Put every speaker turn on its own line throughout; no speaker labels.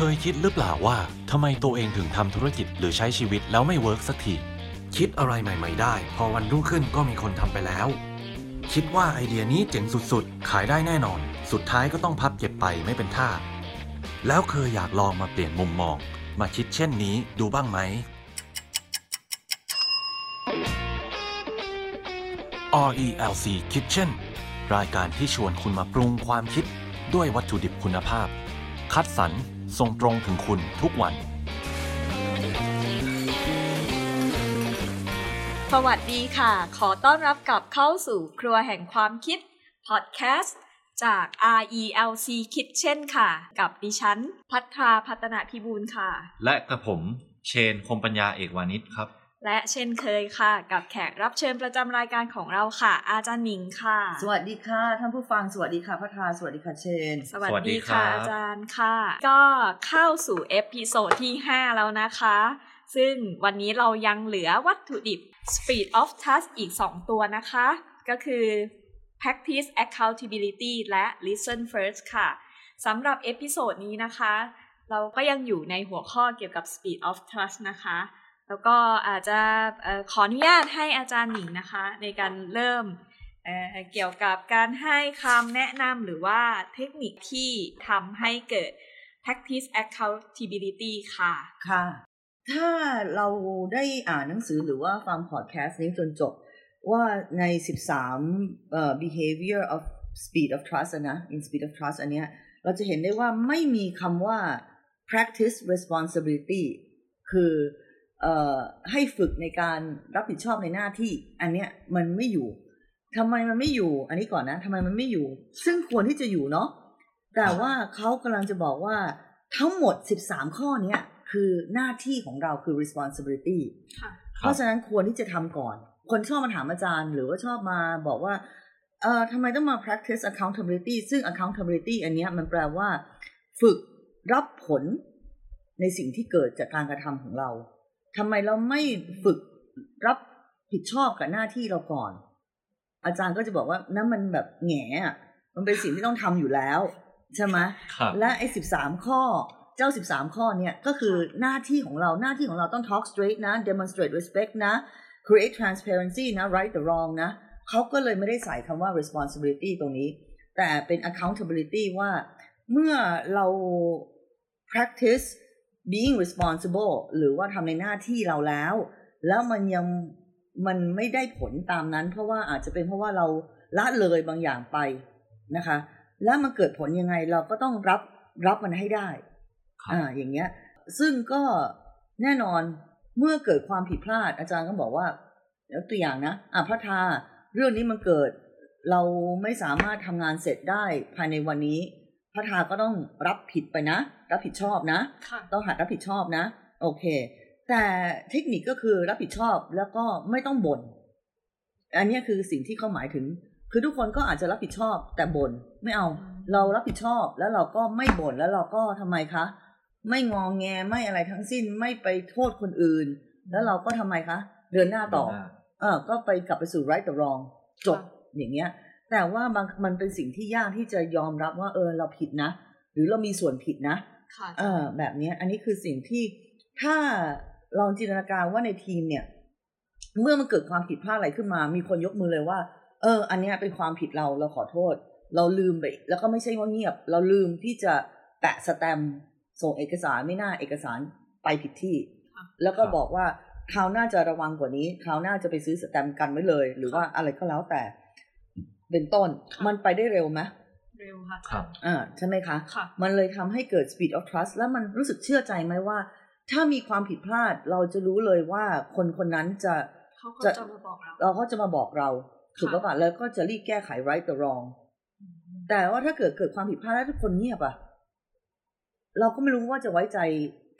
เคยคิดหรือเปล่าว่าทำไมตัวเองถึงทำธุรกิจหรือใช้ชีวิตแล้วไม่ work สักที คิดอะไรใหม่ๆได้ พอวันรุ่งขึ้นก็มีคนทำไปแล้ว คิดว่าไอเดียนี้เจ๋งสุดๆ ขายได้แน่นอน สุดท้ายก็ต้องพับเก็บไปไม่เป็นท่า แล้วเคยอยากลองมาเปลี่ยนมุมมอง มาคิดเช่นนี้ดูบ้างไหม RELC Kitchen รายการที่ชวนคุณมาปรุงความคิดด้วยวัตถุดิบคุณภาพ คัดสรร ส่งตรงถึงคุณทุกวัน
สวัสดีค่ะ ขอต้อนรับกลับเข้าสู่ครัวแห่งความคิด พอดแคสต์จาก RELC Kitchen ค่ะ กับดิฉัน พัทราพัฒนาพิบูลค่ะ
และกระผม เชนคมปัญญาเอกวานิชครับ
และเช่นเคยค่ะ กับแขกรับเชิญประจำรายการของเราค่ะ อาจารย์หนิงค่ะ
สวัสดีค่ะท่านผู้ฟังสวัสดีค่ะพัทราสวัสดีค่ะเชน
สวัส
สวัสดี
ดี
ครั
ค่ะ
บ
อาจารย์ค่ะ ก็เข้าสู่ episode ที่ 5 แล้วนะคะ ซึ่งวันนี้เรายังเหลือวัตถุดิบ Speed of Trust อีก 2 ตัวนะคะ ก็คือ Practice Accountability และ Listen First ค่ะสำหรับ episode นี้นะคะ เราก็ยังอยู่ในหัวข้อเกี่ยวกับ Speed of Trust นะคะ แล้วก็อาจจะขออนุญาตให้อาจารย์หนิงนะคะ ในการเริ่มเเกี่ยวกับการให้คำแนะนำหรือว่าเทคนิคที่ทำให้เกิด practice accountability ค่ะ
ค่ะ ถ้าเราได้อ่านหนังสือหรือว่าฟังพอดแคสต์นี้จนจบว่าใน 13เอ่อ behavior of speed of trust นะ in speed of trust อันเนี้ยเราจะเห็นได้ว่าไม่มีคำว่า practice responsibility คือ ให้ฝึกในการรับผิดชอบในหน้าที่ อันเนี้ยมันไม่อยู่ทำไมมันไม่อยู่ อันนี้ก่อนนะทำไมมันไม่อยู่ ซึ่งควรที่จะอยู่เนาะแต่ว่าเขากำลังจะบอกว่าทั้งหมด 13 ข้อเนี้ยคือหน้าที่ของเราคือ responsibility
ค่ะ
เพราะฉะนั้นควรที่จะทำก่อน คนชอบมาถามอาจารย์ หรือว่าชอบมาบอกว่าเอ่อทำไมต้องมา practice accountability ซึ่ง accountability อันเนี้ยมันแปลว่า ฝึกรับผลในสิ่งที่เกิดจากการกระทำของเรา ทำไมเราไม่ฝึกรับผิดชอบกับหน้าที่เราก่อน อาจารย์ก็จะบอกว่านั่นมันแบบแหง่อะมันเป็นสิ่งที่ต้องทำอยู่แล้ว ใช่ไหม
ครับ
และไอ้สิบสามข้อเจ้าสิบสามข้อเนี่ย ก็คือหน้าที่ของเราหน้าที่ของเราต้อง talk straight นะ demonstrate respect นะ create transparency นะ right the wrong นะเขาก็เลยไม่ได้ใส่คำว่า responsibility ตรงนี้ แต่เป็น accountability ว่าเมื่อเรา practice being responsible หรือว่าทำในหน้าที่เราแล้ว แล้วมันยังมันไม่ได้ผลตามนั้น เพราะว่าอาจจะเป็นเพราะว่าเราละเลยบางอย่างไปนะคะ แล้วมันเกิดผลยังไงเราก็ต้องรับรับมันให้ได้
ครับ
อ่าอย่างเงี้ย ซึ่งก็แน่นอนเมื่อเกิดความผิดพลาดอาจารย์ก็บอกว่ายกตัวอย่างนะอะพระทาเรื่องนี้มันเกิด เราไม่สามารถทำงานเสร็จได้ภายในวันนี้ พระทาก็ต้องรับผิดไปนะ รับผิดชอบนะ
ค่ะ
ต้องหัดรับผิดชอบนะ โอเค แต่เทคนิคก็คือรับผิดชอบแล้วก็ไม่ต้องบน่นอันเนี้ยคือสิ่งที่เขาหมายถึง คือทุกคนก็อาจจะรับผิดชอบ แต่บ่นไม่เอา เรารับผิดชอบแล้วเราก็ไม่บ่นแล้วเราก็ทำไมคะ ไม่งองแงไม่อะไรทั้งสิ้นไม่ไปโทษคนอื่น แล้วเราก็ทำไมคะ เดินหน้าต่อเออก็ไปกลับไปสู่ right กับ wrong จบ
ค่ะ
อย่างเงี้ย แต่ว่าบางมันเป็นสิ่งที่ยากที่จะยอมรับว่าเออเราผิดนะ หรือเรามีส่วนผิดนะ
ค่ะ
เออแบบเนี้ยอันนี้คือสิ่งที่ถ้าลองจินตนาการว่าในทีมเนี่ย เมื่อมันเกิดความผิดพลาดอะไรขึ้นมา มีคนยกมือเลยว่า เออ อันเนี้ยเป็นความผิดเราเราขอโทษ เราลืมไป แล้วก็ไม่ใช่ว่าเงียบ เราลืมที่จะแปะสแตมป์ส่งเอกสารไม่น่าเอกสารไปผิดที่
ค่ะ
แล้วก็
ครับ
บอกว่าคราวหน้าจะระวังกว่านี้คราวหน้าจะไปซื้อสแตมป์กันไว้เลย หรือว่าอะไรก็แล้วแต่ เป็นต้น
ค่ะ
มันไปได้เร็วไหม
เร็วค่ะอา
ครั
จาร
บ
ย์
อ่าใช่ไหมคะ
ค่ะ
มันเลยทำให้เกิด speed of trust แล้วมันรู้สึกเชื่อใจไหมว่า ถ้ามีความผิดพลาดเราจะรู้เลยว่าคนคนนั้นจะ
เขาก็
จะ
จะมาบอกเรา
เราก็จะมาบอกเราถูก
ค่ะ
ป่ะแล้วก็จะรีบแก้ไข right the wrong แต่ว่าถ้าเกิดเกิดความผิดพลาดแล้วทุกคนเงียบอะเราก็ไม่รู้ว่าจะไว้ใจ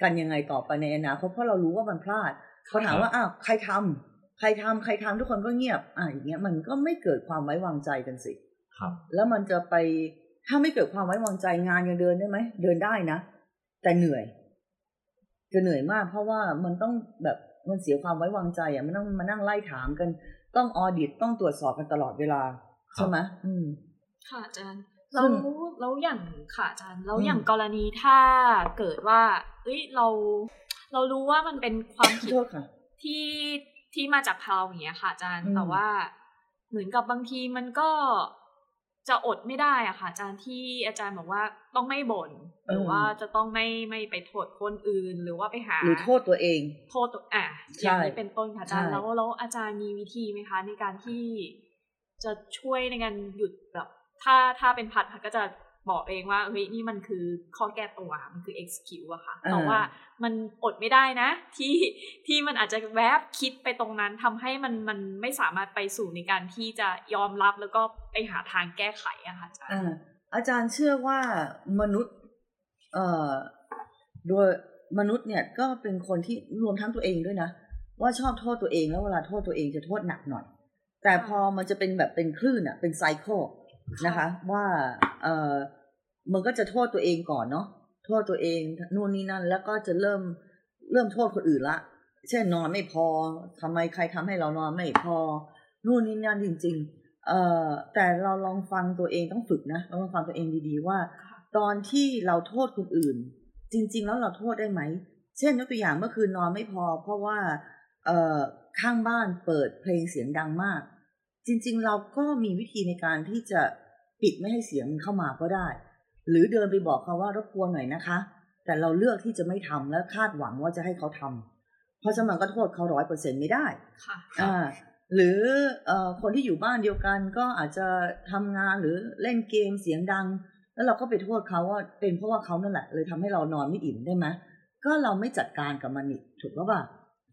กันยังไงต่อไปในอนาคตเพราะเรารู้ว่ามันพลาดเขาถามว่าอ้าวใครทำ ใครทำใครทำทุกคนก็เงียบอ่าอย่างเงี้ยมันก็ไม่เกิดความไว้วางใจกันสิ
ครับ
แล้วมันจะไปถ้าไม่เกิดความไว้วางใจงานยังเดินได้ไหมเดินได้นะ แต่เหนื่อย จะเหนื่อยมาก เพราะว่ามันต้องแบบมันเสียความไว้วางใจอะมันต้องมานั่งไล่ถามกัน ต้องออดิตต้องตรวจสอบกันตลอดเวลาใช่ไหมอืม
ค่ะอาจารย์แล้ว
ซึ่ง
แล้วอย่างค่ะอาจารย์แล้ว
อืม
อย่างกรณีถ้าเกิดว่า เอ้ยเรา เรารู้ว่ามันเป็นความผิด
โทษค่ะ
ที่ที่มาจากเราอย่างเงี้ยค่ะอาจารย์
อืม
แต่ว่าเหมือนกับบางทีมันก็จะอดไม่ได้อะค่ะอาจารย์ที่อาจารย์บอกว่าต้องไม่บ่นหรือว่าจะต้องไม่ไม่ไปโทษคนอื่น หรือว่าไปหา
หรือโทษตัวเอง
โทษตัวอะ
ใช่
อย่างนี้เป็นต้นค่ะอาจารย์
ใช่
แล้วแล้วอาจารย์มีวิธีไหมคะ ในการที่จะช่วยในการหยุดแบบ ถ้าถ้าเป็นพัดพัดก็จะ บอกเองว่าเฮ้ยนี่มันคือข้อแก้ตัวมันคือ excuse อะค่ะแต่ว่ามันอดไม่ได้นะ ที่ที่มันอาจจะแวบคิดไปตรงนั้นทำให้มันมันไม่สามารถไปสู่ในการที่จะยอมรับแล้วก็ไปหาทางแก้ไขอะค่ะอาจารย์
อ่าอาจารย์เชื่อว่ามนุษย์ เอ่อโดยมนุษย์เนี่ยก็เป็นคนที่รวมทั้งตัวเองด้วยนะว่าชอบโทษตัวเองแล้วเวลาโทษตัวเองจะโทษหนักหน่อย แต่พอมันจะเป็นแบบเป็นคลื่นอะเป็นไซเคิล นะคะ ว่าเออมันก็จะโทษตัวเองก่อนเนาะโทษตัวเองนู่นนี่นั่น แล้วก็จะเริ่มเริ่มโทษคนอื่นละ เช่นนอนไม่พอทำไมใครทำให้เรานอนไม่พอ นู่นนี่นั่นจริง ๆ เอ่อแต่เราลองฟังตัวเองต้องฝึกนะเราลองฟังตัวเองดีๆว่า
ค่ะ
ตอนที่เราโทษคนอื่น จริง ๆ แล้วเราโทษได้ไหม เช่นยกตัวอย่างเมื่อคืนนอนไม่พอ เพราะว่า เอ่อข้างบ้านเปิดเพลงเสียงดังมาก จริง ๆ เราก็มีวิธีในการที่จะปิดไม่ให้เสียงมันเข้ามาก็ได้ หรือเดินไปบอกเขาว่ารบกวนหน่อยนะคะ แต่เราเลือกที่จะไม่ทำและคาดหวังว่าจะให้เขาทำเพราะฉะนั้นก็โทษเขาร้อยเปอร์เซ็นไม่ได้
ค่ะ
อ่าหรือเอ่อคนที่อยู่บ้านเดียวกันก็อาจจะทำงานหรือเล่นเกมเสียงดัง แล้วเราก็ไปโทษเขาว่าเป็นเพราะว่าเขานั่นแหละเลยทำให้เรานอนไม่อิ่มได้ไหมก็เราไม่จัดการกับมันอีกถูกหรือเปล่า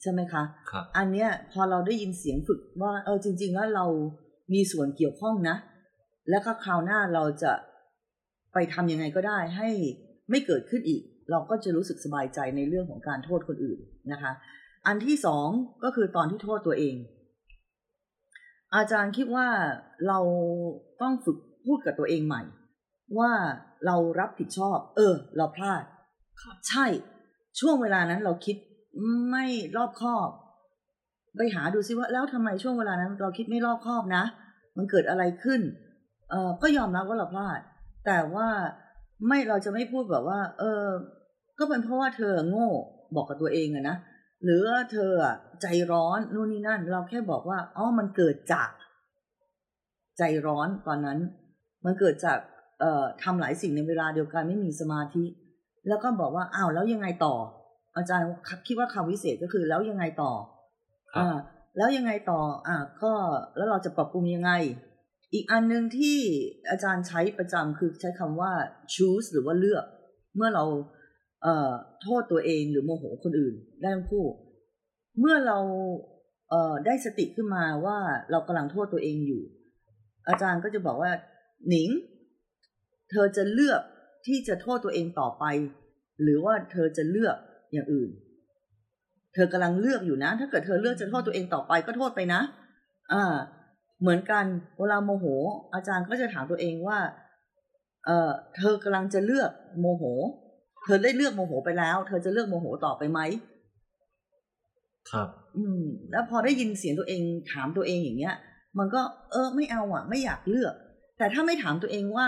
ใช่ไหมคะ
ครับ
อันเนี้ยพอเราได้ยินเสียงฝึกว่าเออจริง ๆ แล้วเรามีส่วนเกี่ยวข้องนะ แล้วก็คราวหน้าเราจะไปทำยังไงก็ได้ให้ไม่เกิดขึ้นอีก เราก็จะรู้สึกสบายใจในเรื่องของการโทษคนอื่นนะคะ อันที่สองก็คือตอนที่โทษตัวเอง อาจารย์คิดว่าเราต้องฝึกพูดกับตัวเองใหม่ ว่าเรารับผิดชอบ เออ เราพลาด
ค่ะ
ใช่ช่วงเวลานั้นเราคิด ไม่รอบคอบ ไปหาดูซิว่าแล้วทำไมช่วงเวลานั้น เราคิดไม่รอบคอบนะ มันเกิดอะไรขึ้น เออก็ยอมรับว่าเราพลาด แต่ว่าไม่เราจะไม่พูดแบบว่า เออ ก็เป็นเพราะว่าเธอโง่บอกกับตัวเองอะนะหรือว่าเธอใจร้อนนู่นนี่นั่น เราแค่บอกว่าอ๋อมันเกิดจาก ใจร้อนตอนนั้น มันเกิดจากเอ่อทำหลายสิ่งในเวลาเดียวกันไม่มีสมาธิ แล้วก็บอกว่าอ้าวแล้วยังไงต่อ อาจารย์คิดว่าคำวิเศษก็คือแล้วยังไงต่อ
ครับ
อ่าแล้วยังไงต่ออ่าก็แล้วเราจะปรับปรุงยังไง อีกอันหนึ่งที่อาจารย์ใช้ประจำคือใช้คำว่า choose หรือว่าเลือก เมื่อเราเอ่อโทษตัวเองหรือโมโหคนอื่นได้ทั้งคู่ เมื่อเราเอ่อได้สติขึ้นมาว่าเรากำลังโทษตัวเองอยู่ อาจารย์ก็จะบอกว่าหนิง เธอจะเลือกที่จะโทษตัวเองต่อไป หรือว่าเธอจะเลือก อย่างอื่น เธอกำลังเลือกอยู่นะ ถ้าเกิดเธอเลือกจะโทษตัวเองต่อไปก็โทษไปนะ อ่า เหมือนกันเวลาโมโห อาจารย์ก็จะถามตัวเองว่า เอ่อเธอกำลังจะเลือกโมโห เธอได้เลือกโมโหไปแล้ว เธอจะเลือกโมโหต่อไปไหม
ครับ
อืม แล้วพอได้ยินเสียงตัวเองถามตัวเองอย่างเงี้ย มันก็ เออ ไม่เอาอะ ไม่อยากเลือก แต่ถ้าไม่ถามตัวเองว่า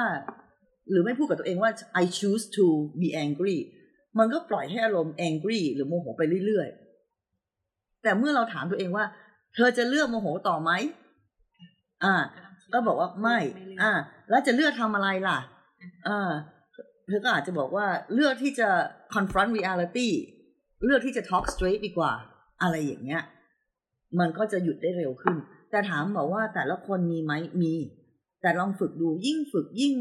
หรือไม่พูดกับตัวเองว่า I choose to be angry มันก็ปล่อยให้อารมณ์ angry หรือโมโหไปเรื่อยๆ แต่เมื่อเราถามตัวเองว่า เธอจะเลือกโมโหต่อไหม อ่า ก็บอกว่าไม่ อ่า แล้วจะเลือกทำอะไรล่ะ อ่า เธอก็อาจจะบอกว่าเลือกที่จะ confront reality เลือกที่จะ talk straight ดีกว่า อะไรอย่างเงี้ย มันก็จะหยุดได้เร็วขึ้น แต่ถามบอกว่าแต่ละคนมีไหมมี แต่ลองฝึกดูยิ่งฝึกยิ่ง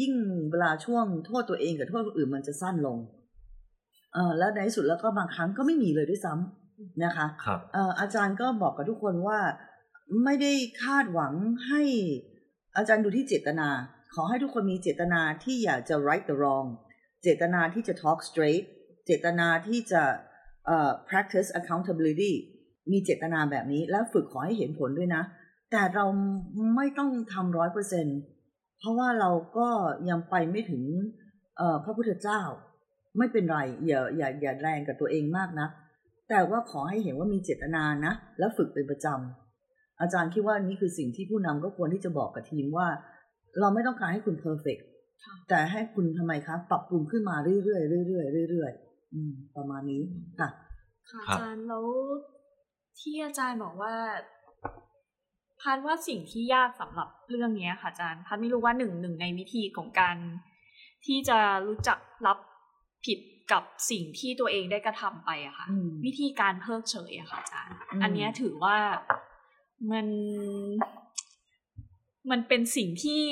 ยิ่งเวลาช่วงโทษตัวเองกับโทษคนอื่นมันจะสั้นลงเออ แล้วในที่สุดแล้วก็บางครั้งก็ไม่มีเลยด้วยซ้ำนะคะ
ครับ
เอ่ออาจารย์ก็บอกกับทุกคนว่าไม่ได้คาดหวังให้อาจารย์ดูที่เจตนา ขอให้ทุกคนมีเจตนาที่อยากจะ right the wrong เจตนาที่จะ talk straight เจตนาที่จะเอ่อ practice accountability มีเจตนาแบบนี้แล้วฝึกขอให้เห็นผลด้วยนะ แต่เราไม่ต้องทำร้อยเปอร์เซ็นเพราะว่าเราก็ยังไปไม่ถึงเอ่อพระพุทธเจ้า ไม่เป็นไรอย่าอย่าอย่าแรงกับตัวเองมากนะแต่ว่าขอให้เห็นว่ามีเจตนานะ แล้วฝึกเป็นประจำอาจารย์คิดว่านี่คือสิ่งที่ผู้นำก็ควรที่จะบอกกับทีมว่า เราไม่ต้องการให้คุณเพอร์เฟก
ค่ะ
แต่ให้คุณทำไมคะปรับปรุงขึ้นมาเรื่อยๆเรื่อยๆเรื่อยๆอืมประมาณนี้ค่ะ
ค่ะ
ครับ
อาจารย์แล้วที่อาจารย์บอกว่าพันว่าสิ่งที่ยากสำหรับเรื่องเนี้ยค่ะอาจารย์พันไม่รู้ว่าหนึ่งหนึ่งในวิธีของการที่จะรู้จักรับ ผิดกับสิ่งที่ตัวเองได้กระทำไปอะค่ะ
อืม
วิธีการเพิกเฉยอะค่ะอาจารย์
อืม
อันเนี้ยถือว่ามันมันเป็นสิ่งที่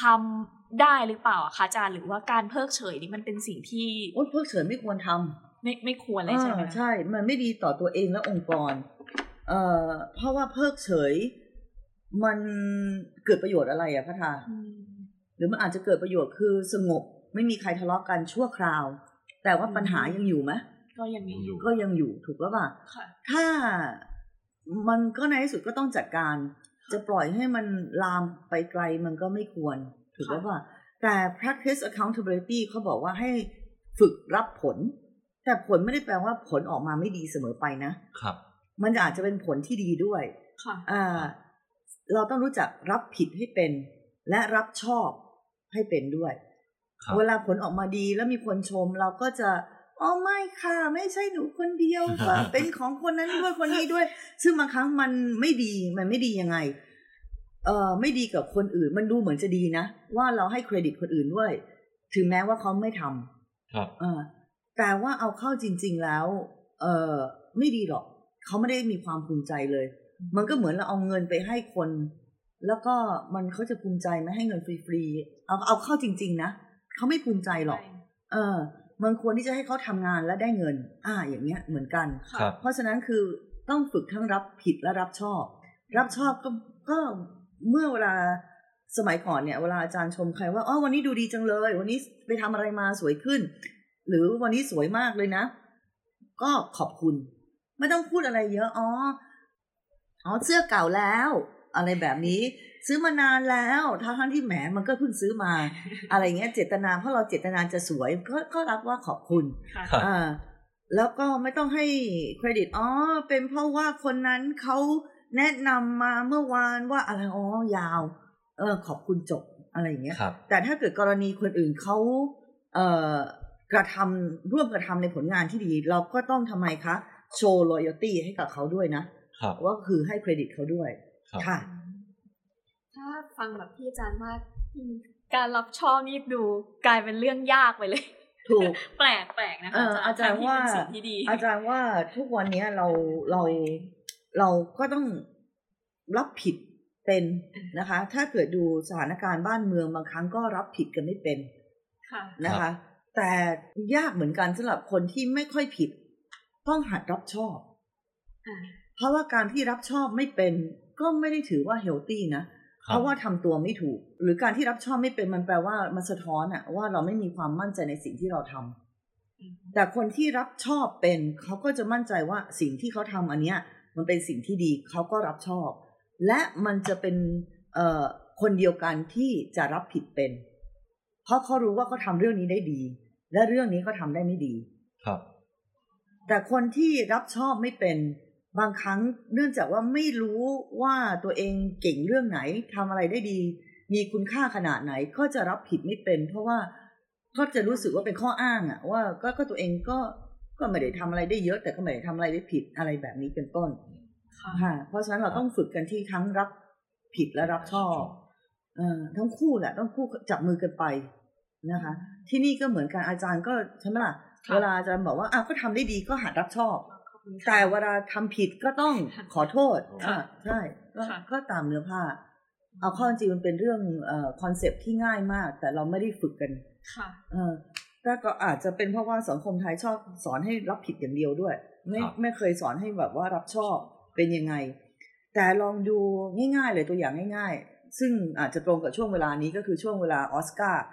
ทำได้หรือเปล่าอะคะอาจารย์ หรือว่าการเพิกเฉยนี่มันเป็นสิ่งที่
โอ้ยเพิกเฉยไม่ควรทำ
ไม่ไม่ควรเลยใช่ไหม
อ่าใช่ มันไม่ดีต่อตัวเองและองค์กร เอ่อเพราะว่าเพิกเฉย มันเกิดประโยชน์อะไรอะพระทา
อืม
หรือมันอาจจะเกิดประโยชน์คือสงบ ไม่มีใครทะเลาะกันชั่วคราว แต่ว่าปัญหายังอยู่ไหม
ก็ยังมี
อยู่
ก็ยังอยู่ถูกแล้วป่ะ
ค่ะ
ถ้ามันก็ในที่สุดก็ต้องจัดการ จะปล่อยให้มันลามไปไกลมันก็ไม่ควร ถูกแล้วป่ะแต่ practice accountability เขาบอกว่าให้ฝึกรับผล แต่ผลไม่ได้แปลว่าผลออกมาไม่ดีเสมอไปนะ
ครับ
มันอาจจะเป็นผลที่ดีด้วย
ค่ะ
อ่าเราต้องรู้จักรับผิดให้เป็น และรับชอบให้เป็นด้วย
ครับ
เวลาผลออกมาดีแล้วมีคนชมเราก็จะอ๋อไม่ค่ะ ไม่ใช่หนูคนเดียวค่ะเป็นของคนนั้นด้วยคนนี้ด้วย ซึ่งบางครั้งมันไม่ดีมันไม่ดียังไง เอ่อไม่ดีกับคนอื่น มันดูเหมือนจะดีนะ ว่าเราให้เครดิตคนอื่นด้วย ถึงแม้ว่าเขาไม่ทำ
ครับ
เออแต่ว่าเอาเข้าจริง ๆแล้ว เออไม่ดีหรอกเขาไม่ได้มีความภูมิใจเลย มันก็เหมือนเราเอาเงินไปให้คน แล้วก็มันเขาจะภูมิใจไหมให้เงินฟรีๆเอาเอาเข้าจริง ๆ นะ เขาไม่ภูมิใจหรอก เออมันควรที่จะให้เขาทำงานและได้เงิน อ่า อย่างเงี้ยเหมือนกัน
ค่ะ
ครับ
เพราะฉะนั้นคือต้องฝึกทั้งรับผิดและรับชอบ รับชอบก็ก็เมื่อเวลาสมัยก่อนเนี่ยเวลาอาจารย์ชมใครว่าอ๋อวันนี้ดูดีจังเลย วันนี้ไปทำอะไรมาสวยขึ้น หรือวันนี้สวยมากเลยนะ ก็ขอบคุณ ไม่ต้องพูดอะไรเยอะอ๋ออ๋อเสื้อเก่าแล้ว อะไรแบบนี้ ซื้อมานานแล้วทั้งทั้งที่แหมมันก็เพิ่งซื้อมา อะไรเงี้ยเจตนาเพราะเราเจตนาจะสวยก็ก็รับว่าขอบคุณ
ค่ะ
ครับ
อ่าแล้วก็ไม่ต้องให้เครดิตอ๋อเป็นเพราะว่าคนนั้นเขาแนะนำมาเมื่อวานว่าอะไรอ๋อยาว เออ ขอบคุณจบอะไรอย่างเงี้ย
ครับ
แต่ถ้าเกิดกรณีคนอื่นเขาเอ่อกระทำร่วมกระทำในผลงานที่ดี เราก็ต้องทำไมคะ โชว์ loyalty ให้กับเขาด้วยนะ
ครับ
ว่าคือให้เครดิตเขาด้วย
ครับ
ค่ะ
ถ้า ฟังแบบพี่อาจารย์มากการรับชอบนี่ดูกลายเป็นเรื่องยากไปเลย
ถูก
แปลกแปลกๆนะคะ
เอ่ออาจารย์
ที่
ว่า
เป็นสิ่งที่ดี
อาจารย์ว่าทุกวันเนี้ยเราเราเราก็ต้องรับผิดเป็นนะคะ ถ้าเกิดดูสถานการณ์บ้านเมืองบางครั้งก็รับผิดกันไม่เป็น
ค่ะ
นะคะ แต่ยากเหมือนกันสำหรับคนที่ไม่ค่อยผิด ต้องหัดรับชอบ
อ่า
เพราะว่าการที่รับชอบไม่เป็น ก็ไม่ได้ถือว่าเฮลตี้นะ
ค
เพ
รับ
ราะว่าทำตัวไม่ถูก หรือการที่รับชอบไม่เป็นมันแปลว่ามันสะท้อนอะว่าเราไม่มีความมั่นใจในสิ่งที่เราทำ
อืม
แต่คนที่รับชอบเป็นเขาก็จะมั่นใจว่าสิ่งที่เขาทำอันเนี้ย มันเป็นสิ่งที่ดีเขาก็รับชอบ และมันจะเป็นเอ่อคนเดียวกันที่จะรับผิดเป็น เพราะเขารู้ว่าเขาทำเรื่องนี้ได้ดี และเรื่องนี้เขาทำได้ไม่ดี
ครับ
แต่คนที่รับชอบไม่เป็น บางครั้งเนื่องจากว่าไม่รู้ว่าตัวเองเก่งเรื่องไหนทำอะไรได้ดี มีคุณค่าขนาดไหนก็จะรับผิดไม่เป็น เพราะว่าก็จะรู้สึกว่าเป็นข้ออ้างอะว่าก็ก็ตัวเองก็ก็ไม่ได้ทำอะไรได้เยอะ แต่ก็ไม่ได้ทำอะไรได้ผิดอะไรแบบนี้เป็นต้น
ค่ะ
ค่ะเพราะฉะนั้นเราต้องฝึกกันที่ทั้งรับผิดและรับชอบเอ่อทั้งคู่แหละต้องคู่จับมือกันไปนะคะ ที่นี่ก็เหมือนกันอาจารย์ก็ใช่ไหมล่ะ
ค่ะ
เวลาอาจารย์บอกว่าอะก็ทำได้ดีก็หัดรับชอบ
ขอบคุณค่ะ
แต่เวลาทำผิดก็ต้องขอโทษ
ค่ะ
อะใช่ก็
ค่ะ
ก็ตามเนื้อผ้า เอาข้อจริงมันเป็นเรื่องเอ่อ concept ที่ง่ายมาก แต่เราไม่ได้ฝึกกัน
ค่ะ
เออแต่ก็อาจจะเป็นเพราะว่าสังคมไทยชอบสอนให้รับผิดอย่างเดียวด้วย ไม่
ครับ
ไม่เคยสอนให้แบบว่ารับชอบเป็นยังไง แต่ลองดูง่าย ๆ เลยตัวอย่างง่าย ๆ ซึ่งอาจจะตรงกับช่วงเวลานี้ก็คือช่วงเวลาออสการ์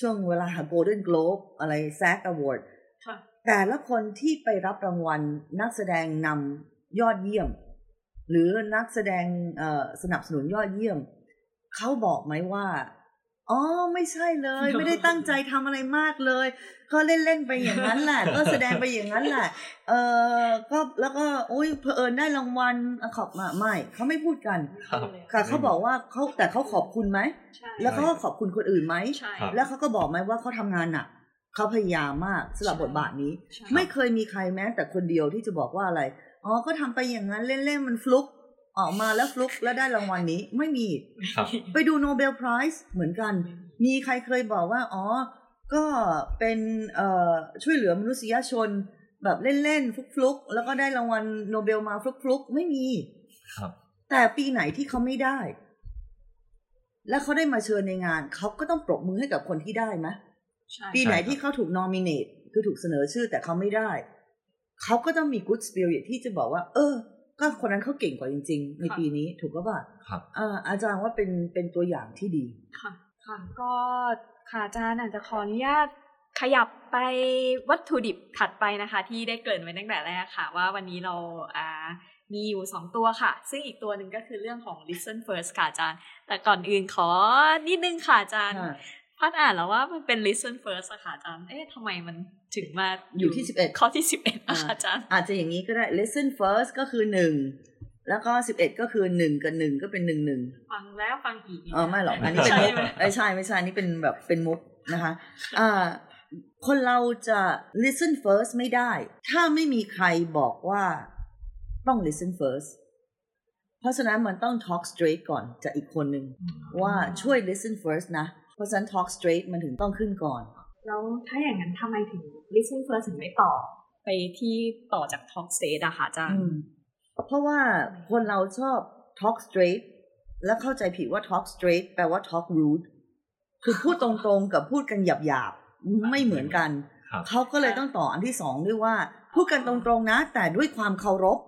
ช่วงเวลาโกลเด้น l o ล e อะไรแซกอวอร์ด
ค่ะ
แต่ละคนที่ไปรับรางวัลนักแสดงนำยอดเยี่ยม หรือนักแสดงเอ่อสนับสนุนยอดเยี่ยม เขาบอกไหมว่าอ๋อไม่ใช่เลย ไม่ได้ตั้งใจทำอะไรมากเลย ก็เล่นๆไปอย่างนั้นแหละ ก็แสดงไปอย่างนั้นแหละ เออก็แล้วก็โอ้ยเพอเอิญได้รางวัลอะขอบมาไม่เขาไม่พูดกัน
ครับ
ค่ะเขาบอกว่าเขาแต่เขาขอบคุณไหม
ใช่
แล้วเขาก็ขอบคุณคนอื่นไหม
ใช่
ครับ
แล้วเขาก็บอกไหมว่าเขาทำงานหนัก เขาพยายามมากสำหรับบทบาทนี้
ใช่
ไม่เคยมีใครแม้แต่คนเดียวที่จะบอกว่าอะไรอ๋อก็ทำไปอย่างนั้นเล่นๆมันฟลุกออกมาแล้วฟลุกแล้วได้รางวัลนี้ไม่มี
ครับ
ไปดูโนเบลไพรส์เหมือนกัน มีใครเคยบอกว่า อ๋อ ก็เป็นเอ่อช่วยเหลือมนุษยชน แบบเล่นๆฟลุกๆ แล้วก็ได้รางวัลโนเบลมาฟลุกๆ ไม่มี
ครับ
แต่ปีไหนที่เขาไม่ได้ แล้วเขาได้มาเชิญในงาน เขาก็ต้องปรบมือให้กับคนที่ได้ไหม
ใช่
ปีไหน
ใช่ครับ
ที่เขาถูก nominate คือถูกเสนอชื่อแต่เขาไม่ได้ เขาก็ต้องมี good spirit ที่จะบอกว่า เออ ก็คนนั้นเขาเก่งกว่าจริง ๆ ในปีนี้ถูกก็ป่ะ
ครับ
อ่าอาจารย์ว่าเป็นเป็นตัวอย่างที่ดี
ค่ะ ค่ะก็ค่ะอาจารย์อาจจะขออนุญาตขยับไปวัตถุดิบถัดไปนะคะ ที่ได้เกริ่นไว้ตั้งแต่แรกค่ะ ว่าวันนี้เราอ่ามีอยู่สองตัวค่ะ ซึ่งอีกตัวหนึ่งก็คือเรื่องของ listen first ค่ะอาจารย์ แต่ก่อนอื่นขอนิดนึงค่ะอาจารย์
ค่ะ
พัดอ่านแล้วว่ามันเป็น listen first อะค่ะอาจารย์ เอ๊ะทำไมมันถึงมา
อยู่ที่11
ข้อที่สิบเอ็ดอะค่ะอาจารย์
อาจจะอย่างนี้ก็ได้ listen first ก็คือหนึ่งแล้วก็สิบเอ็ดก็คือหนึ่งกับหนึ่งก็เป็นหนึ่งหนึ่ง
ฟังแล้วฟังอีก
เออไม่หรอกอันนี้เป็น
ใช่
มุก
ไหม
ไม่ใช่ไม่ใช่อันนี้เป็นแบบเป็นมุกนะคะอ่าคนเราจะ listen first ไม่ได้ ถ้าไม่มีใครบอกว่าต้อง listen first เพราะฉะนั้นมันต้อง talk straight ก่อนจากอีกคนหนึ่งว่าช่วย listen first นะ เพราะฉะนั้น talk straight มันถึงต้องขึ้นก่อน
แล้วถ้าอย่างนั้นทำไมถึง listen first ถึงไม่ต่อ ไปที่ต่อจาก talk state อะค่ะอาจารย์
อืมเพราะว่าคนเราชอบ talk straight แล้วเข้าใจผิดว่า talk straight แปลว่า talk rude คือพูดตรงๆกับพูดกันหยาบๆ ไม่เหมือนกัน
ครับ
เขาก็เลยต้องต่ออันที่สองด้วยว่า พูดกันตรงๆนะ แต่ด้วยความเคารพ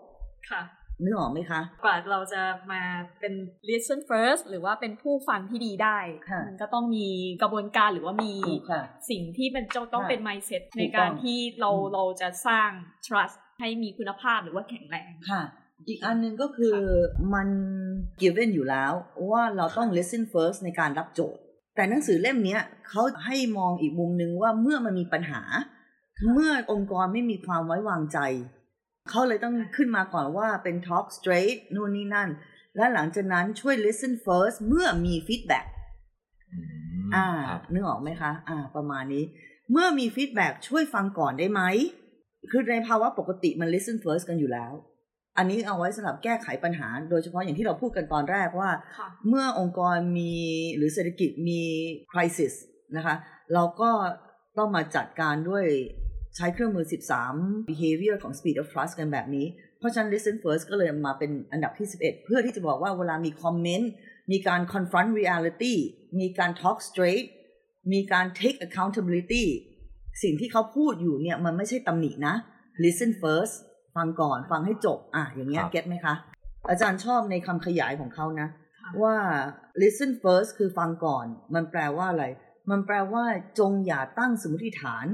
ค่ะ
นึกออกไหมคะ
กว่าเราจะมาเป็น listen first หรือว่าเป็นผู้ฟังที่ดีได้
ค่ะ
มันก็ต้องมีกระบวนการหรือว่ามี
ถูกค่ะ
สิ่งที่เป็นจะต้อง
ค่ะ
เป็น mindset
ถูก
ในการ
ต้อง
ที่เรา
อืม
เราจะสร้าง trust ให้มีคุณภาพหรือว่าแข็งแรง
ค่ะอีกอันหนึ่งก็คือมัน given อยู่แล้วว่าเราต้อง listen first ในการรับโจทย์ แต่หนังสือเล่มเนี้ยเขาให้มองอีกมุมหนึ่งว่าเมื่อมันมีปัญหา เมื่อองค์กรไม่มีความไว้วางใจ เขาเลยต้องขึ้นมาก่อนว่าเป็น talk straight นู่นนี่นั่น และหลังจากนั้นช่วย listen first เมื่อมี feedback
อืม
อ่า
ครับ
นึกออกไหมคะ อ่า ประมาณนี้ เมื่อมีฟีดแบ็ช่วยฟังก่อนได้ไหม คือในภาวะปกติมัน listen first กันอยู่แล้ว อันนี้เอาไว้สำหรับแก้ไขปัญหา โดยเฉพาะอย่างที่เราพูดกันตอนแรกว่า
ค่ะ
เมื่อองค์กรมีหรือเศรษฐกิจมี crisis นะคะ เราก็ต้องมาจัดการด้วย ใช้เครื่องมือ 13 behavior ของ speed of trust กันแบบนี้ เพราะฉะนั้น listen first ก็เลยมาเป็นอันดับที่ 11 เพื่อที่จะบอกว่าเวลามีคอมเมนต์มีการ confront reality มีการ talk straight มีการ take accountability สิ่งที่เขาพูดอยู่เนี่ยมันไม่ใช่ตำหนินะ listen first ฟังก่อนฟังให้จบ อะ อย่างเงี้ย
ครับ
เก็ตไหมคะ อาจารย์ชอบในคำขยายของเขานะ
ค่ะ
ว่า listen first คือฟังก่อน มันแปลว่าอะไร มันแปลว่าจงอย่าตั้งสมมติฐาน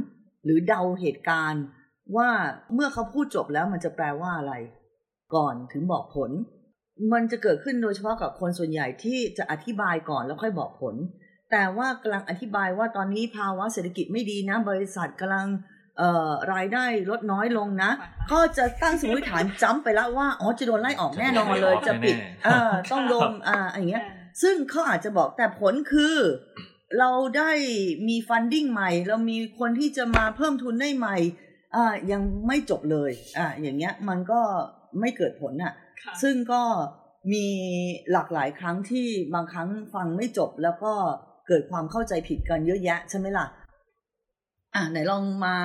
หรือเดาเหตุการณ์ ว่าเมื่อเขาพูดจบแล้วมันจะแปลว่าอะไร ก่อนถึงบอกผล มันจะเกิดขึ้นโดยเฉพาะกับคนส่วนใหญ่ที่จะอธิบายก่อนแล้วค่อยบอกผล แต่ว่ากำลังอธิบายว่าตอนนี้ภาวะเศรษฐกิจไม่ดีนะ บริษัทกำลังเอ่อรายได้ลดน้อยลงนะ ก็จะตั้งสมมติฐานจ้ำไปแล้วว่าอ๋อจะโดนไล่ออกแน่นอนเลยจะปิด
แน่ๆ
เอ่าต้องโดนอ่าอย่างเงี้ยซึ่งเขาอาจจะบอกแต่ผลคือ เราได้มีฟันดิ้งใหม่ เรามีคนที่จะมาเพิ่มทุนได้ใหม่อ่ายังไม่จบเลยอ่าอย่างเงี้ยมันก็ไม่เกิดผลอะ
ค่ะ
ซึ่งก็มีหลากหลายครั้งที่บางครั้งฟังไม่จบแล้วก็เกิดความเข้าใจผิดกันเยอะแยะใช่ไหมล่ะ อะไหนลองมา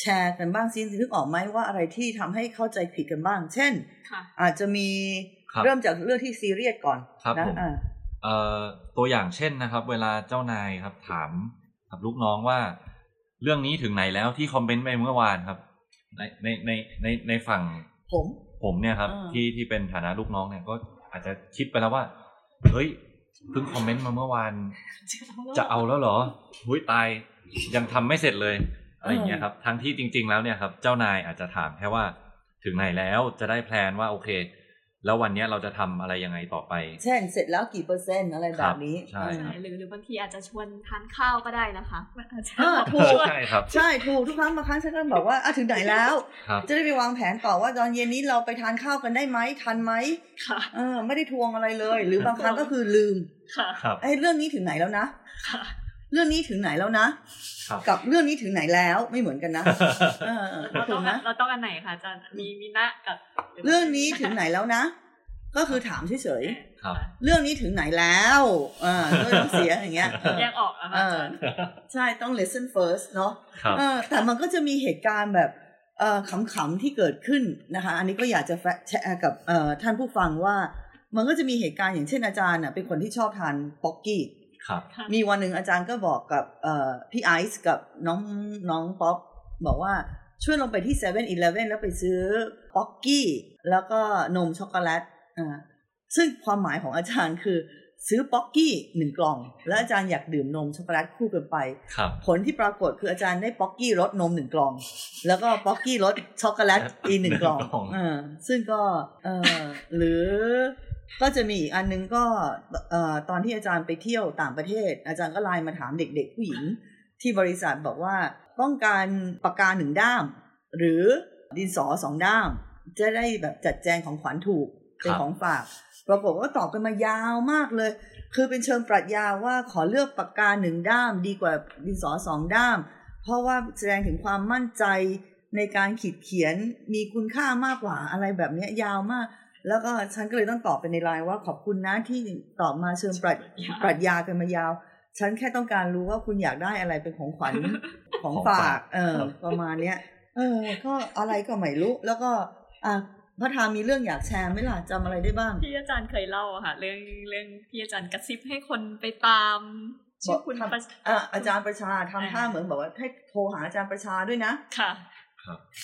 แชร์กันบ้างซินึกออกไหมว่าอะไรที่ทำให้เข้าใจผิดกันบ้าง เช่น
ค่ะ
อาจจะมี
ครับ
เริ่มจากเรื่องที่ซีเรียสก่อน
ครับ
นะ
ผม
อ่า
เอ่อตัวอย่างเช่นนะครับ เวลาเจ้านายครับ ถามกับลูกน้องว่า เรื่องนี้ถึงไหนแล้วที่คอมเมนต์ไปเมื่อวานครับ ในในในในในฝั่ง
ผม
ผมเนี่ยครับ
อ่า
ที่ที่เป็นฐานะลูกน้องเนี่ยก็อาจจะคิดไปแล้วว่า เฮ้ยเพิ่งคอมเมนต์มาเมื่อวาน จะเอาแล้วเหรอหุยตายยังทำไม่เสร็จเลยอะไรอย่างเงี้ยครับ ทั้งที่จริง ๆ แล้วเนี่ยครับ เจ้านายอาจจะถามแค่ว่าถึงไหนแล้วจะได้แพลนว่าโอเค แล้ววันเนี้ยเราจะทำอะไรยังไงต่อไป
เช่น เสร็จแล้วกี่เปอร์เซ็นต์อะไรแบบนี้
ใช่
เออ
ใช่หรือหรือบางทีอาจจะชวนทานข้าวก็ได้นะคะอาจจะ
อ่าถูก
ชวน
ใช่ครับ
ใช่ถูกทุกครั้งบางครั้งฉันก็บอกว่าอะถึงไหนแล้ว
ครับ
จะได้ไปวางแผนต่อว่าตอนเย็นนี้เราไปทานข้าวกันได้ไหมทันไหม
ค่ะ
เออไม่ได้ทวงอะไรเลย หรือบางครั้งก็คือลืม
ค่ะ
ครับ
ไอ้เรื่องนี้ถึงไหนแล้วนะ
ค่ะ
เรื่องนี้ถึงไหนแล้วนะ
ครับ
กับเรื่องนี้ถึงไหนแล้วไม่เหมือนกันนะเออ
เรา
ถู
ต้อกง
นะ
เราต้องอันไหนคะอาจารย์มีมีนะกับ
เรื่องนี้ถึงไหนแล้วนะ ก็คือถามเฉย
ครับ
ๆเรื่องนี้ถึงไหนแล้วเออด้วยน้ำเสียงอย่างเงี้ยเออ
แยกออกอะค่ะ
เอ
อา
อ
จารย์
ใช่ต้อง listen first เนาะ
ครับ
เออแต่มันก็จะมีเหตุการณ์แบบเอ่อขำๆที่เกิดขึ้นนะคะ อันนี้ก็อยากจะแชร์กับเอ่อท่านผู้ฟังว่า มันก็จะมีเหตุการณ์อย่างเช่นอาจารย์น่ะเป็นคนที่ชอบทานป๊อกกี้
ครับ
ค่ะ
มีวันหนึ่งอาจารย์ก็บอกกับเอ่อพี่ไอซ์กับน้องน้องป๊อปบอกว่าช่วยลงไปที่7 e เ e ่ e อแล้วไปซื้อป๊อกกี้ แล้วก็นมช็อกโกแลตอ่าซึ่งความหมายของอาจารย์คือซื้อป๊อกกี้หนึ่งกล่อง แล้วอาจารย์อยากดื่มนมช็อกโกแลตคู่กันไป
ครับ
ผลที่ปรากฏคืออาจารย์ได้ป๊อกกี้รสนมหนึ่งกล่อง แล้วก็ป๊อกกี้รสช็อกโกแลตอีกหนึ่งกล่อง
หนึ่งกล่อง
เออซึ่งก็เออหรือ ก็จะมีอีกอันนึงก็ตอนที่อาจารย์ไปเที่ยวต่างประเทศ อาจารย์ก็ไลน์มาถามเด็ก ๆ ผู้หญิง ที่บริษัทบอกว่าต้องการปากกาหนึ่งด้าม หรือดินสอสองด้าม จะได้แบบจัดแจงของขวัญถูกเป็นของฝากปรากฏว่าตอบกันมายาวมากเลย คือเป็นเชิงปรัชญาว่าขอเลือกปากกาหนึ่งด้าม ดีกว่าดินสอสองด้าม เพราะว่าแสดงถึงความมั่นใจในการขีดเขียนมีคุณค่ามากกว่าอะไรแบบนี้ยาวมาก แล้วก็ฉันก็เลยต้องตอบไปในไลน์ว่าขอบคุณนะที่ตอบมาเชิงปรัชปรัชญากันมายาว ฉันแค่ต้องการรู้ว่าคุณอยากได้อะไรเป็นของขวัญของฝาก เออ ประมาณเนี้ย เออ ก็อะไรก็ไม่รู้ แล้วก็ อะพระธามีเรื่องอยากแชร์ไหมล่ะจำอะไรได้บ้าง
ที่อาจารย์เคยเล่าอะค่ะ เรื่องเรื่องที่อาจารย์กระซิบให้คนไปตามชื่อคุณ
บอกทำ
ประ
อะอาจารย์ประชาทำ
อ่า
ท่าเหมือนบอกว่าให้โทรหาอาจารย์ประชาด้วยนะ
ค่ะ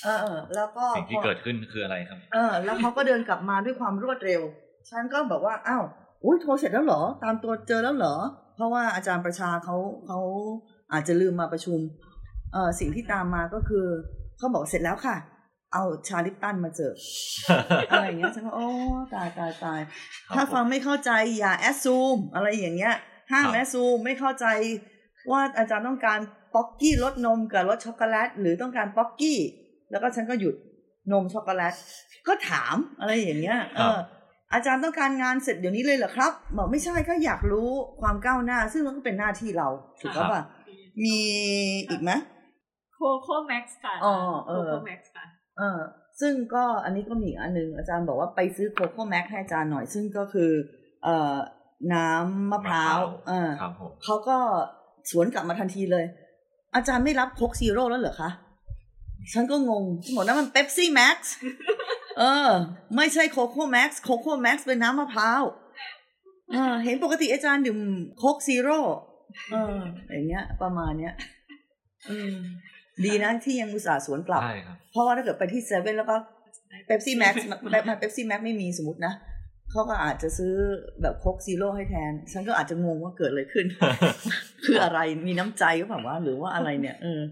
เออเออแล้วก็
สิ่งที่เกิดขึ้นคืออะไรครับ
เออ แล้วเขาก็เดินกลับมาด้วยความรวดเร็ว ฉันก็บอกว่าอ้าวอุ้ยโทรเสร็จแล้วเหรอ ตามตัวเจอแล้วเหรอ เพราะว่าอาจารย์ประชาเขาเขาอาจจะลืมมาประชุมเออสิ่งที่ตามมาก็คือเขาบอกเสร็จแล้วค่ะ เอาชาลิปตันมาเจออะไรอย่างเงี้ยฉันก็โอ้ตายตายตาย
ครับ
ถ้าฟังไม่เข้าใจอย่า assume อะไรอย่างเงี้ยห้าม
ครับ
assume ไม่เข้าใจว่าอาจารย์ต้องการ ป๊อกกี้รสนมกับรสช็อกโกแลตหรือต้องการป๊อกกี้ แล้วก็ฉันก็หยุดนมช็อกโกแลตก็ถามอะไรอย่างเงี้ยเอออาจารย์ต้องการงานเสร็จเดี๋ยวนี้เลยเหรอครับบอกไม่ใช่ก็อยากรู้ความก้าวหน้า ซึ่งมันก็เป็นหน้าที่เราถูก
ครับ
ป่ะมีอีกไหม
โคโค่แม็กซ์ค่ะ
อ๋อเอ
โค
อ
โค่แม็กซ์ค่ะ
เออซึ่งก็อันนี้ก็มีอีกอันหนึงอาจารย์บอกว่าไปซื้อโคโค่แม็กซ์ให้อาจารย์หน่อย ซึ่งก็คือ เอ่อน้ำมะพร้าว
มะพร้าว
เออ
ครับผม
เขาก็สวนกลับมาทันทีเลย อาจารย์ไม่รับโค้กซีโร่แล้วเหรอคะฉันก็งงบอกนะมันเ e ปซี่แม็กซ์เออ ไม่ใช่โคโค่แม็กซ์โคโค่แม็กซ์เป็นน้ำมะพร้าวเออเห็นปกติอาจารย์ดื่มโค้กซีโร่เอออย่างเงี้ย ประมาณเนี้ยอืมดีนะที่ยังอุตส่าห์สวนกลับ
ใช่ครับ
เพราะว่าถ้าเกิดไปที่เซเว่นแล้วก็เ e ปซี่แม็กซ์แบบเ e ปซี่แม็กไม่มีสมมตินะ เขาก็อาจจะซื้อแบบโคกซีโร่ให้แทน ฉันก็อาจจะงงว่าเกิดอะไรขึ้น คืออะไรมีน้ำใจก็แบบว่าหรือว่าอะไรเนี่ยเออ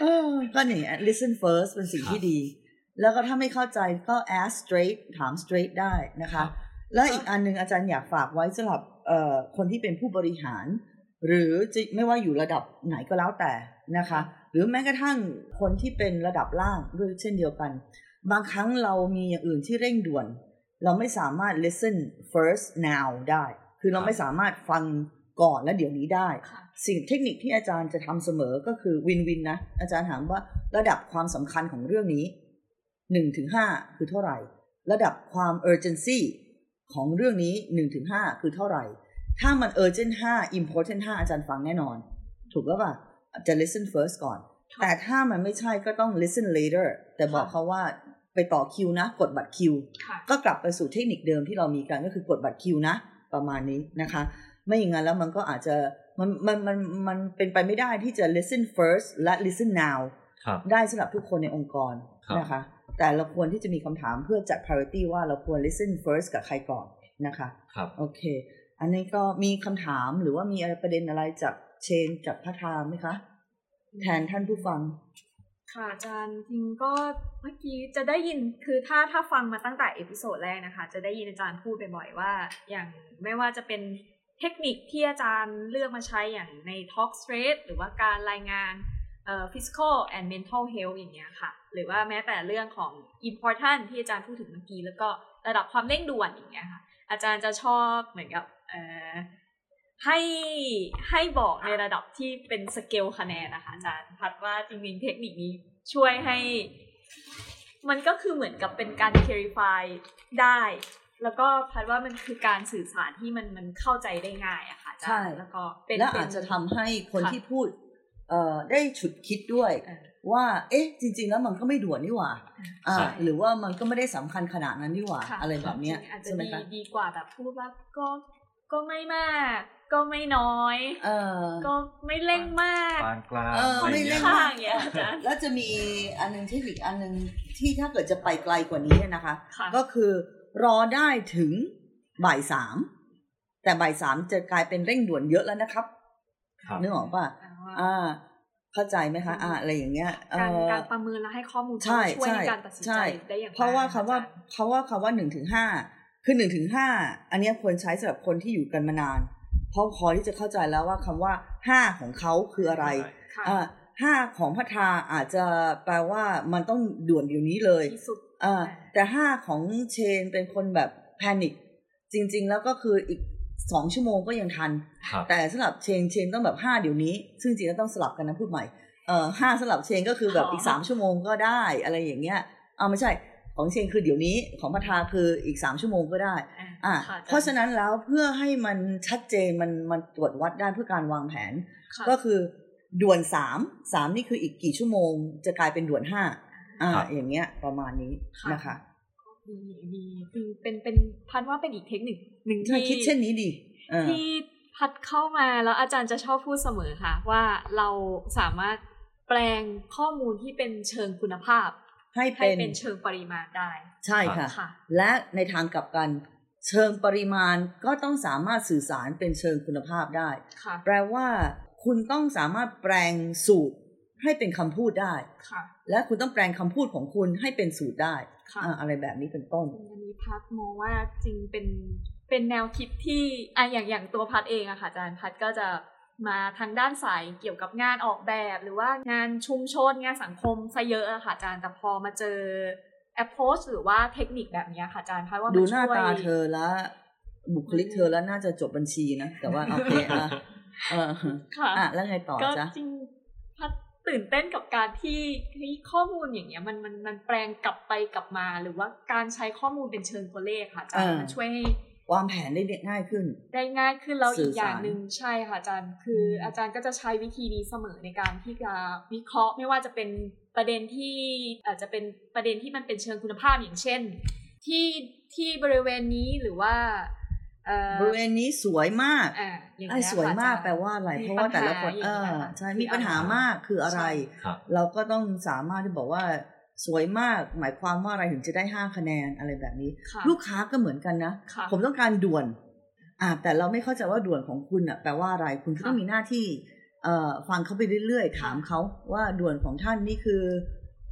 เออก็นี่ listen first เป็นสิ่งที่ดี แล้วก็ถ้าไม่เข้าใจก็ ask straight ถาม straight ได้นะ
ครั
คะ
บ
แล้วอีกอันหนึงอาจารย์อยากฝากไว้สำหรับเอ่อคนที่เป็นผู้บริหาร หรือจะไม่ว่าอยู่ระดับไหนก็แล้วแต่นะคะ หรือแม้กระทั่งคนที่เป็นระดับล่างด้วยเช่นเดียวกัน บางครั้งเรามีอย่างอื่นที่เร่งด่วน เราไม่สามารถ listen first now ได้ คือเราไม่สามารถฟังก่อนและเดี๋ยวนี้ได้
ค่ะ
สิ่งเทคนิคที่อาจารย์จะทำเสมอก็คือวินวินนะ อาจารย์ถามว่าระดับความสำคัญของเรื่องนี้หนึ่งถึงห้าคือเท่าไหร่ ระดับความ urgency ของเรื่องนี้หนึ่งถึงห้าคือเท่าไหร่ ถ้ามัน urgent ห้า important ห้าอาจารย์ฟังแน่นอน ถูกแล้วป่ะจะ listen first ก่อน
ค่ะ
แต่ถ้ามันไม่ใช่ก็ต้อง listen later แต่บอก
ค่ะ
เขาว่า ไปต่อคิวนะ กดบัตรคิว
ค่ะ
ก็กลับไปสู่เทคนิคเดิมที่เรามีกันก็คือกดบัตรคิวนะ ประมาณนี้นะคะ ไม่อย่างนั้นแล้วมันก็อาจจะมันมันมันมันเป็นไปไม่ได้ที่จะ listen first และ listen now
ครับ
ได้สำหรับทุกคนในองค์กร
ครับ
นะคะ แต่เราควรที่จะมีคำถามเพื่อจัด priority ว่าเราควร listen first กับใครก่อนนะคะ
ครับ
โอเค อันนี้ก็มีคำถามหรือว่ามีอะไรประเด็นอะไรจากเชนจากพัทราไหมคะ แทนท่านผู้ฟัง
ค่ะอาจารย์จริงก็เมื่อกี้จะได้ยินคือถ้าถ้าฟังมาตั้งแต่ episode แรกนะคะ จะได้ยินอาจารย์พูดบ่อยๆว่า อย่างไม่ว่าจะเป็นเทคนิคที่อาจารย์เลือกมาใช้อย่างใน Talk Straight หรือว่าการรายงานเอ่อ physical and mental health อย่างเงี้ยค่ะ หรือว่าแม้แต่เรื่องของ important ที่อาจารย์พูดถึงเมื่อกี้แล้วก็ระดับความเร่งด่วนอย่างเงี้ยค่ะ อาจารย์จะชอบเหมือนกับเอ่อ ให้ให้บอกในระดับที่เป็นสเกลคะแนนนะคะอาจารย์พัดว่าจริงๆเทคนิคนี้ช่วยให้ มันก็คือเหมือนกับเป็นการ clarify ได้ แล้วก็พัดว่ามันคือการสื่อสารที่มันมันเข้าใจได้ง่ายอะค่ะอาจารย์
ใช่
แล้วก็เป็น
และ
เป็น
อาจจะทำให้คน
ค่ะ
ที่พูดเอ่อได้ฉุดคิดด้วย
เออ
ว่า เอ๊ะ จริง ๆ แล้วมันก็ไม่ด่วนนี่หว่าอ่า
ใช่
หรือว่ามันก็ไม่ได้สำคัญขนาดนั้นนี่หว่า
ค่ะ
อะไรแบบเนี้ย
จริงๆอาจจะ
ใช่ไหม
ดี
คะ
ดีกว่าแบบพูดว่าก็ก็ไม่มาก ก็ไม่น้อย
เออ
ก็ไม่เร่งมาก
ปานกลาง
เออ
อะร
ไม่
อย่าง
เร่
เงี้ย
ง
ข้างอย่างเงี้ยอาจารย์
แล้วจะมีอันหนึงเทคนิคอันหนึงที่ถ้าเกิดจะไปไกลกว่านี้นะคะ
ค่ะ
ก็คือรอได้ถึงบ่ายสามแต่บ่ายสามจะกลายเป็นเร่งด่วนเยอะแล้วนะครับ
ครับ
นึกออกป่ะอ่า เข้าใจไหมคะอ่าอะไรอย่างเงี้ยเอ
การ
อ
การประเมินและให้ข้อมูล
ใช่
ช่วย
ใช่
ในการตัดสิน
ใช่
ใจได้อย่าง
เพราะว่า
ไร
คำว่า
อจรย์
เพราะว่าคำว่าหนึ่งถึงห้าคือหนึ่งถึงห้าอันเนี้ยควรใช้สำหรับคนที่อยู่กันมานานเพราะพอที่จะเข้าใจแล้วว่าคำว่าห้าของเขาคืออะไร
ค่ะ
อ่าห้าของพัทราอาจจะแปลว่ามันต้องด่วนเดี๋ยวนี้เลย
ที่สุด
อ่าแต่ห้าของเชนเป็นคนแบบแพนิคจริง ๆ แล้วก็คืออีกสองชั่วโมงก็ยังทัน
ครับ
แต่สำหรับเชนเชนต้องแบบห้าเดี๋ยวนี้ ซึ่งจริงๆแล้วต้องสลับกันนะพูดใหม่เอ่อห้าสำหรับเชนก็คือแบบอีกสามชั่วโมงก็ได้อะไรอย่างเงี้ยเอาไม่ใช่ ของเชนคือเดี๋ยวนี้ของพัทราคืออีกสามชั่วโมงก็ได้อะ
ค่
เพราะฉะนั้นแล้วเพื่อให้มันชัดเจนมันมันตรวจวัดได้เพื่อการวางแผน
ค่ะ
ก็คือด่วนสามสามนี่คืออีกกี่ชั่วโมง จะกลายเป็นด่วนห้าอ่า
ครับ
อย่างเงี้ยประมาณนี้
ค่ะ
นะคะ
ดีดีคือเป็นเป็นพัดว่าเป็นอีกเทคนิคหนึ่ง
ถ้า
ที่
คิดเช่นนี้ดีเออ
ที่พัดเข้ามาแล้วอาจารย์จะชอบพูดเสมอค่ะ ว่าเราสามารถแปลงข้อมูลที่เป็นเชิงคุณภาพ
ให้
ให้
เป็น
เป็นเชิงปริมาณได้
ใช่ค่ะ
ค่ะ
และในทางกลับกัน เชิงปริมาณก็ต้องสามารถสื่อสารเป็นเชิงคุณภาพได้
ค่ะ
แปลว่า คุณต้องสามารถแปลงสูตรให้เป็นคำพูดได้
ค่ะ
และคุณต้องแปลงคำพูดของคุณให้เป็นสูตรได้
ค่ะ
อ่าอะไรแบบนี้เป็นต้น
อันนี้พัดมองว่าจริงเป็นเป็นแนวคิดที่อะอย่างอย่างตัวพัดเองอะค่ะอาจารย์พัดก็จะ มาทางด้านสายเกี่ยวกับงานออกแบบ หรือว่างานชุมชนงานสังคมซะเยอะอะค่ะอาจารย์แต่พอมาเจอ approach หรือว่าเทคนิคแบบเนี้ยค่ะอาจารย์พัดว่ามั
ดู
น
หน้า
ช่วย
ตาเธอแล้วบุคลิกเธอแล้วน่าจะจบบัญชีนะ แต่ว่าโอเคอะเออ
ค่ะ
อะแล้วไงต่อ
ก็
จ๊ะ
จริงพัดตื่นเต้นกับการที่ที่ข้อมูลอย่างเงี้ยมันมันมันแปลงกลับไปกลับมา หรือว่าการใช้ข้อมูลเป็นเชิงตัวเลขค่ะอาจารย์มันช่วยให้
วางแผนได้ง่ายขึ้น
ได้ง่ายขึ้นแล้ว
สื่
อี
อก
อย่าง
สาร
หนึ่งใช่ค่ะอาจารย์ คืออ
ม
อาจารย์ก็จะใช้วิธีนี้เสมอในการที่จะวิเคราะห์ไม่ว่าจะเป็นประเด็นที่อาจจะเป็นประเด็นที่มันเป็นเชิงคุณภาพอย่างเช่น ที่ที่บริเวณนี้หรือว่าเอ่อบ
ริเวณนี้สวยมาก
อ่าอย่าง
ไอ้
เงี้ย
สวย
ค่ะ
มาก
อจรย์
แปลว่าอะไร
มี
เพราะว่าแต่ละคน
ปัญ
เอ
หา
อ
อย่างเงี้ย
ใช่
คือ
มีปัญหา
อะไร
มากคืออะไร
ใช่
ครับ
เราก็ต้องสามารถที่บอกว่า สวยมากหมายความว่าอะไรถึงจะได้ห้าคะแนนอะไรแบบนี้
ค่ะ
ลูกค้าก็เหมือนกันนะ
ค่ะ
ผมต้องการด่วนอ่าแต่เราไม่เข้าใจว่าด่วนของคุณอะแปลว่าอะไรคุณก็
ค่ะ
ต้องมีหน้าที่เอ่อฟังเขาไปเรื่อยๆ ถามเขาว่าด่วนของท่านนี่คือ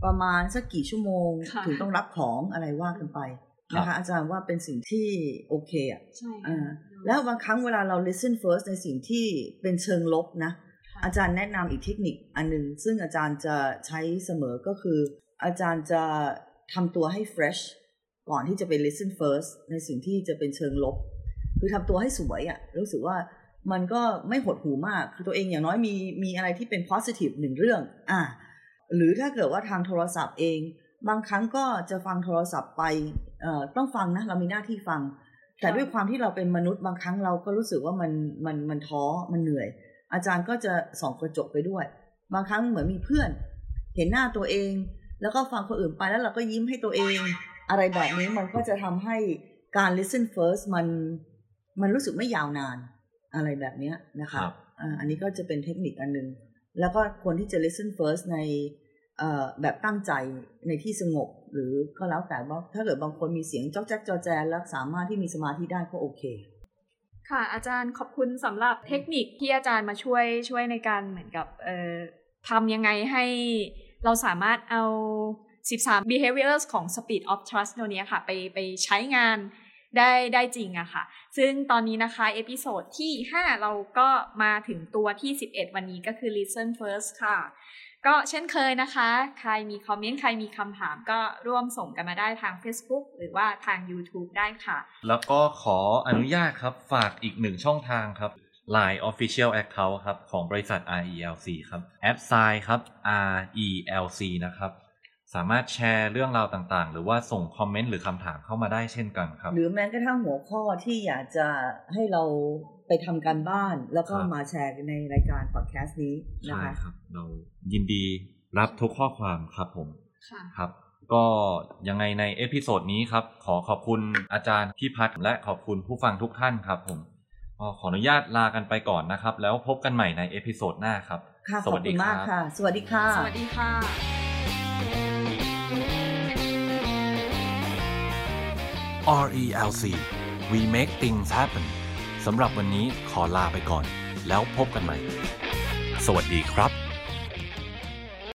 ประมาณสักกี่ชั่วโมง
ค่ะ
ถึงต้องรับของอะไรว่ากันไปนะคะอาจารย์ว่าเป็นสิ่งที่โอเคอะ
ใช่
อ่าแล้วบางครั้งเวลาเรา listen first ในสิ่งที่เป็นเชิงลบนะ
ค่ะ
อาจารย์แนะนำอีกเทคนิคอันหนึง ซึ่งอาจารย์จะใช้เสมอก็คือ อาจารย์จะทำตัวให้ fresh ก่อนที่จะไป listen first ในสิ่งที่จะเป็นเชิงลบ คือทำตัวให้สวยอะ่ะรู้สึกว่ามันก็ไม่หดหูมาก คือตัวเองอย่างน้อยมีมีอะไรที่เป็น positive หนึ่งเรื่อง อ่า หรือถ้าเกิดว่าทางโทรศัพท์เอง บางครั้งก็จะฟังโทรศัพท์ไปเอ่อต้องฟังนะ เรามีหน้าที่ฟัง แต่ด้วยความที่เราเป็นมนุษย์บางครั้งเราก็รู้สึกว่ามันมันมันท้อมันเหนื่อย อาจารย์ก็จะส่องกระจกไปด้วย บางครั้งเหมือนมีเพื่อน เห็นหน้าตัวเอง แล้วก็ฟังคนอื่นไปแล้วเราก็ยิ้มให้ตัวเอง อะไรแบบนี้มันก็จะทำให้การ listen first มันมันรู้สึกไม่ยาวนานอะไรแบบเนี้ยนะคะ
ครับ
อ่าอันนี้ก็จะเป็นเทคนิคอันหนึง แล้วก็ควรที่จะ listen first ในเอ่อแบบตั้งใจในที่สงบ หรือก็แล้วแต่ว่าถ้าเกิดบางคนมีเสียงจ๊อกแจ๊กจอแจแล้วสามารถที่มีสมาธิได้ก็โอเค
ค่ะ อาจารย์ขอบคุณสำหรับเทคนิคที่อาจารย์มาช่วยช่วยในการเหมือนกับเอ่อทำยังไงให้ เราสามารถเอา 13 behaviors ของ speed of trust ตัวนี้ค่ะ ไปไปใช้งานได้ได้จริงอะค่ะ ซึ่งตอนนี้นะคะ episode ที่ 5 เราก็มาถึงตัวที่ 11 วันนี้ก็คือ listen first ค่ะ ก็เช่นเคยนะคะ ใครมีคอมเมนต์ ใครมีคำถามก็ร่วมส่งกันมาได้ทาง Facebook หรือว่าทาง YouTube ได้ค่ะ
แล้วก็ขออนุญาตครับ ฝากอีกหนึ่งช่องทางครับ Line Official Account ครับของบริษัท RELC ครับ at sign ครับ RELC นะครับ สามารถแชร์เรื่องราวต่างๆ หรือว่าส่งคอมเมนต์หรือคำถามเข้ามาได้เช่นกันครับ
หรือแม้กระทั่งหัวข้อที่อยากจะให้เราไปทำการบ้าน แล้วก็
ครับ
มาแชร์ในรายการพอดแคสต์นี้นะ
ใช่
คะ
ครับ เรายินดีรับทุกข้อความครับผม
ค่ะ
ครับก็ยังไงใน episode นี้ครับ ขอขอบคุณอาจารย์พี่พัฒน์และขอบคุณผู้ฟังทุกท่านครับผม ก็ขออนุญาตลากันไปก่อนนะครับ แล้วพบกันใหม่ใน episode หน้าครับ
ค่ะ
ส
ขอบ
วัสดี
คุณ
ค
มาก
รับ
ค่ะ สวัสดีค่ะ
สวัสดีค่ะ
RELC We make things happen สำหรับวันนี้ขอลาไปก่อน แล้วพบกันใหม่ สวัสดีครับ